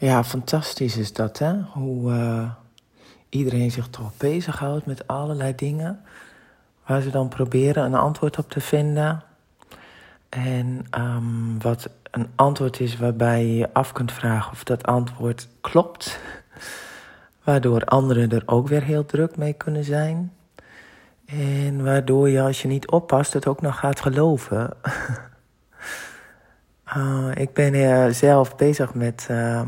Ja, fantastisch is dat, hè? Hoe uh, iedereen zich toch bezighoudt met allerlei dingen. Waar ze dan proberen een antwoord op te vinden. En um, wat een antwoord is waarbij je je af kunt vragen of dat antwoord klopt. Waardoor anderen er ook weer heel druk mee kunnen zijn. En waardoor je als je niet oppast het ook nog gaat geloven. uh, ik ben uh, zelf bezig met uh,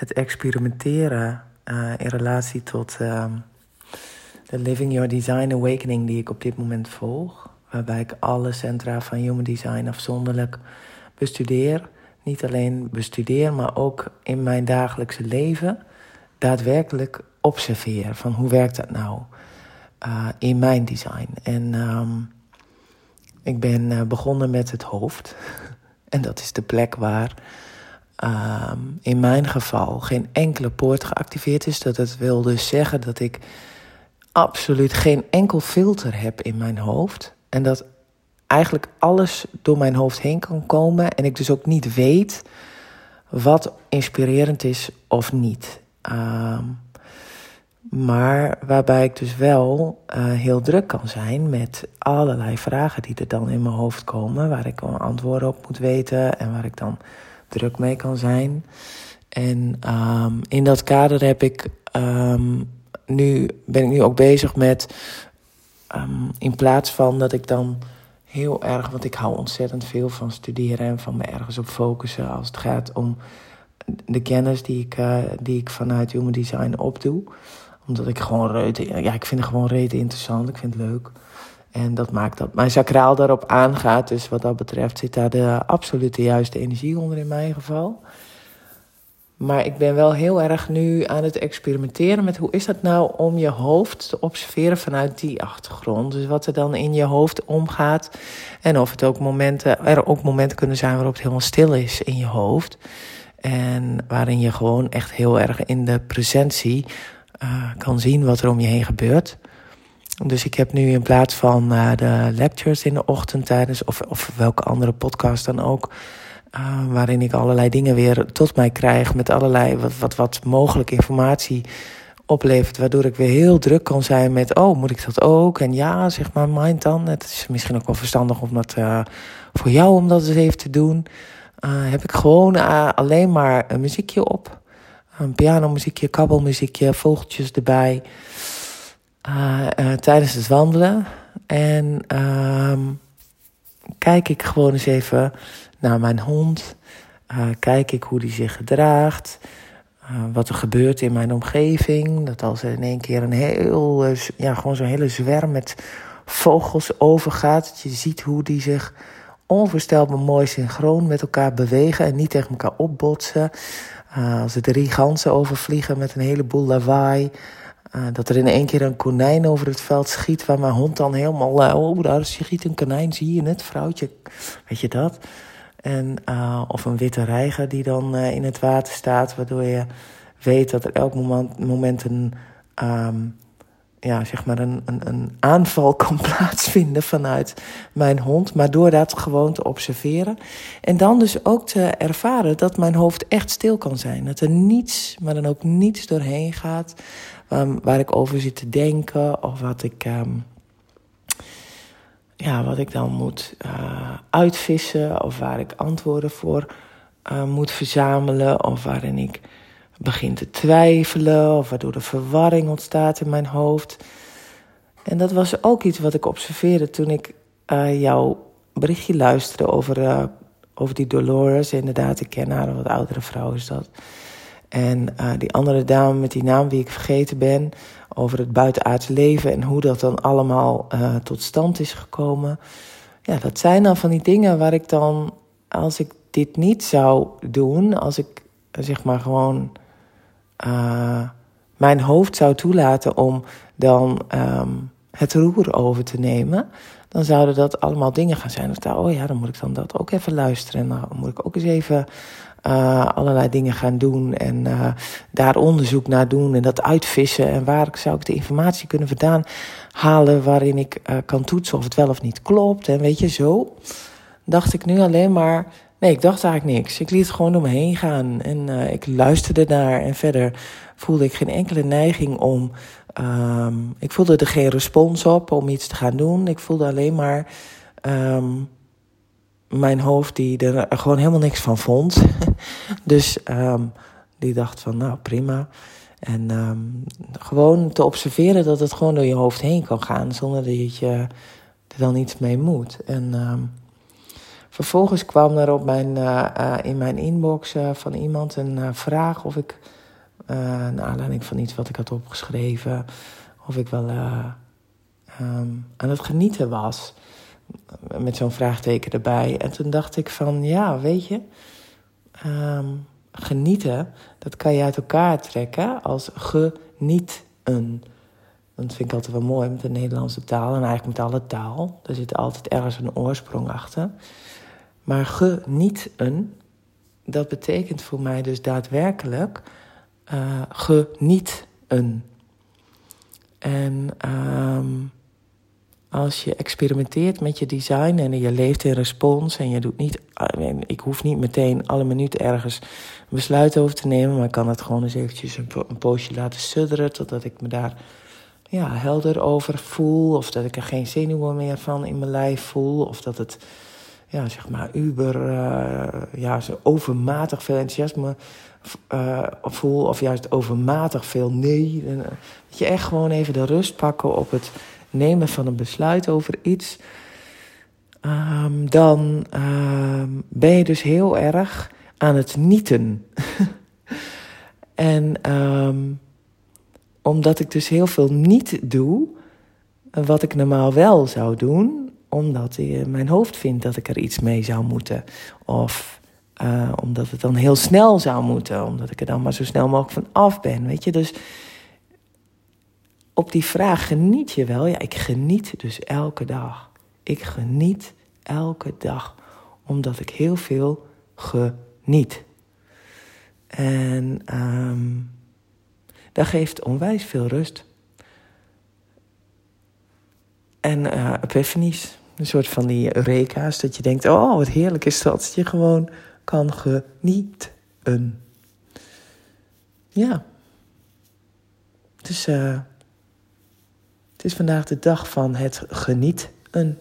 het experimenteren uh, in relatie tot de Living Your Design Awakening die ik op dit moment volg. Waarbij ik alle centra van Human Design afzonderlijk bestudeer. Niet alleen bestudeer, maar ook in mijn dagelijkse leven daadwerkelijk observeer. Van hoe werkt dat nou uh, in mijn design? En um, ik ben uh, begonnen met het hoofd. en dat is de plek waar um, in mijn geval geen enkele poort geactiveerd is. Dat wil dus zeggen dat ik absoluut geen enkel filter heb in mijn hoofd. En dat eigenlijk alles door mijn hoofd heen kan komen. En ik dus ook niet weet wat inspirerend is of niet. Um, maar waarbij ik dus wel uh, heel druk kan zijn met allerlei vragen die er dan in mijn hoofd komen. Waar ik een antwoord op moet weten en waar ik dan druk mee kan zijn. En um, in dat kader heb ik um, nu, ben ik nu ook bezig met. in plaats van dat ik dan heel erg, want ik hou ontzettend veel van studeren en van me ergens op focussen als het gaat om de kennis die ik, uh, die ik vanuit Human Design opdoe. Omdat ik gewoon reuze, ja, ik vind het gewoon rete interessant, ik vind het leuk. En dat maakt dat mijn sacraal daarop aangaat. Dus wat dat betreft zit daar de absolute juiste energie onder in mijn geval. Maar ik ben wel heel erg nu aan het experimenteren met hoe is dat nou om je hoofd te observeren vanuit die achtergrond. Dus wat er dan in je hoofd omgaat. En of het ook momenten, er ook momenten kunnen zijn waarop het helemaal stil is in je hoofd. En waarin je gewoon echt heel erg in de presentie uh, kan zien wat er om je heen gebeurt. Dus ik heb nu in plaats van uh, de lectures in de ochtend tijdens, of, of welke andere podcast dan ook, uh, waarin ik allerlei dingen weer tot mij krijg met allerlei wat, wat, wat mogelijke informatie oplevert, waardoor ik weer heel druk kan zijn met, oh, moet ik dat ook? En ja, zeg maar, mind dan. Het is misschien ook wel verstandig om dat uh, voor jou om dat eens even te doen. Heb ik gewoon alleen maar een muziekje op. Een pianomuziekje, kabbelmuziekje, vogeltjes erbij. Tijdens het wandelen. En ehm, kijk ik gewoon eens even naar mijn hond. Uh, kijk ik hoe die zich gedraagt. Wat er gebeurt in mijn omgeving. Dat als er in één keer een heel, ja, gewoon zo'n hele zwerm met vogels overgaat. Dat je ziet hoe die zich onvoorstelbaar mooi synchroon met elkaar bewegen en niet tegen elkaar opbotsen. als er drie ganzen overvliegen met een heleboel lawaai. Uh, dat er in één keer een konijn over het veld schiet, waar mijn hond dan helemaal. Uh, oh, daar schiet een konijn, zie je het, vrouwtje? Weet je dat? En, uh, of een witte reiger die dan in het water staat, waardoor je weet dat er elk moment, een, um, ja, zeg maar een, een, een aanval kan plaatsvinden vanuit mijn hond. Maar door dat gewoon te observeren. En dan dus ook te ervaren dat mijn hoofd echt stil kan zijn. Dat er niets, maar dan ook niets doorheen gaat um, waar ik over zit te denken of wat ik. Um, ja, wat ik dan moet uh, uitvissen of waar ik antwoorden voor uh, moet verzamelen of waarin ik begin te twijfelen of waardoor er verwarring ontstaat in mijn hoofd. En dat was ook iets wat ik observeerde toen ik uh, jouw berichtje luisterde over, over die Dolores. Inderdaad, ik ken haar, een wat oudere vrouw is dat. En die andere dame met die naam wie ik vergeten ben, over het buitenaards leven en hoe dat dan allemaal uh, tot stand is gekomen. Ja, dat zijn dan van die dingen waar ik dan, als ik dit niet zou doen, als ik zeg maar gewoon uh, mijn hoofd zou toelaten om dan um, het roer over te nemen, dan zouden dat allemaal dingen gaan zijn. Dat, oh ja, dan moet ik dan dat ook even luisteren en dan moet ik ook eens even uh, allerlei dingen gaan doen en uh, daar onderzoek naar doen en dat uitvissen. En waar zou ik de informatie kunnen vandaan halen waarin ik kan toetsen of het wel of niet klopt. En weet je, zo dacht ik nu alleen maar Nee, ik dacht eigenlijk niks. Ik liet het gewoon door me heen gaan en uh, ik luisterde naar. En verder voelde ik geen enkele neiging om. Um, ik voelde er geen respons op om iets te gaan doen. Ik voelde alleen maar um, mijn hoofd die er gewoon helemaal niks van vond. dus um, die dacht van, nou prima. En gewoon te observeren dat het gewoon door je hoofd heen kan gaan zonder dat je er dan iets mee moet. En Vervolgens kwam er op mijn, uh, uh, in mijn inbox uh, van iemand een vraag of ik, naar aanleiding van iets wat ik had opgeschreven, of ik wel um, aan het genieten was. Met zo'n vraagteken erbij. En toen dacht ik van, ja, weet je, um, genieten, dat kan je uit elkaar trekken als genieten. Dat vind ik altijd wel mooi met de Nederlandse taal en eigenlijk met alle taal. Er zit altijd ergens een oorsprong achter. Maar genieten, dat betekent voor mij dus daadwerkelijk uh, genieten. En um, als je experimenteert met je design en je leeft in respons en je doet niet, ik hoef niet meteen alle minuten ergens een besluit over te nemen, maar ik kan het gewoon eens eventjes een, een poosje laten sudderen totdat ik me daar ja, helder over voel, of dat ik er geen zenuwen meer van in mijn lijf voel, of dat het ja, zeg maar, uber, uh, ja, zo overmatig veel enthousiasme uh, voel, of juist overmatig veel nee. Dat je echt gewoon even de rust pakken op het nemen van een besluit over iets. Um, dan um, ben je dus heel erg aan het nieten. en um, omdat ik dus heel veel niet doe, wat ik normaal wel zou doen, omdat mijn hoofd vindt dat ik er iets mee zou moeten. Of uh, omdat het dan heel snel zou moeten, omdat ik er dan maar zo snel mogelijk van af ben. Weet je, dus op die vraag geniet je wel? Ja, ik geniet dus elke dag. Ik geniet elke dag, omdat ik heel veel geniet. En um, dat geeft onwijs veel rust. En uh, epiphanies. Een soort van die eureka's, dat je denkt, oh wat heerlijk is dat. Dat je gewoon kan genieten. Ja. Dus uh, het is vandaag de dag van het genieten.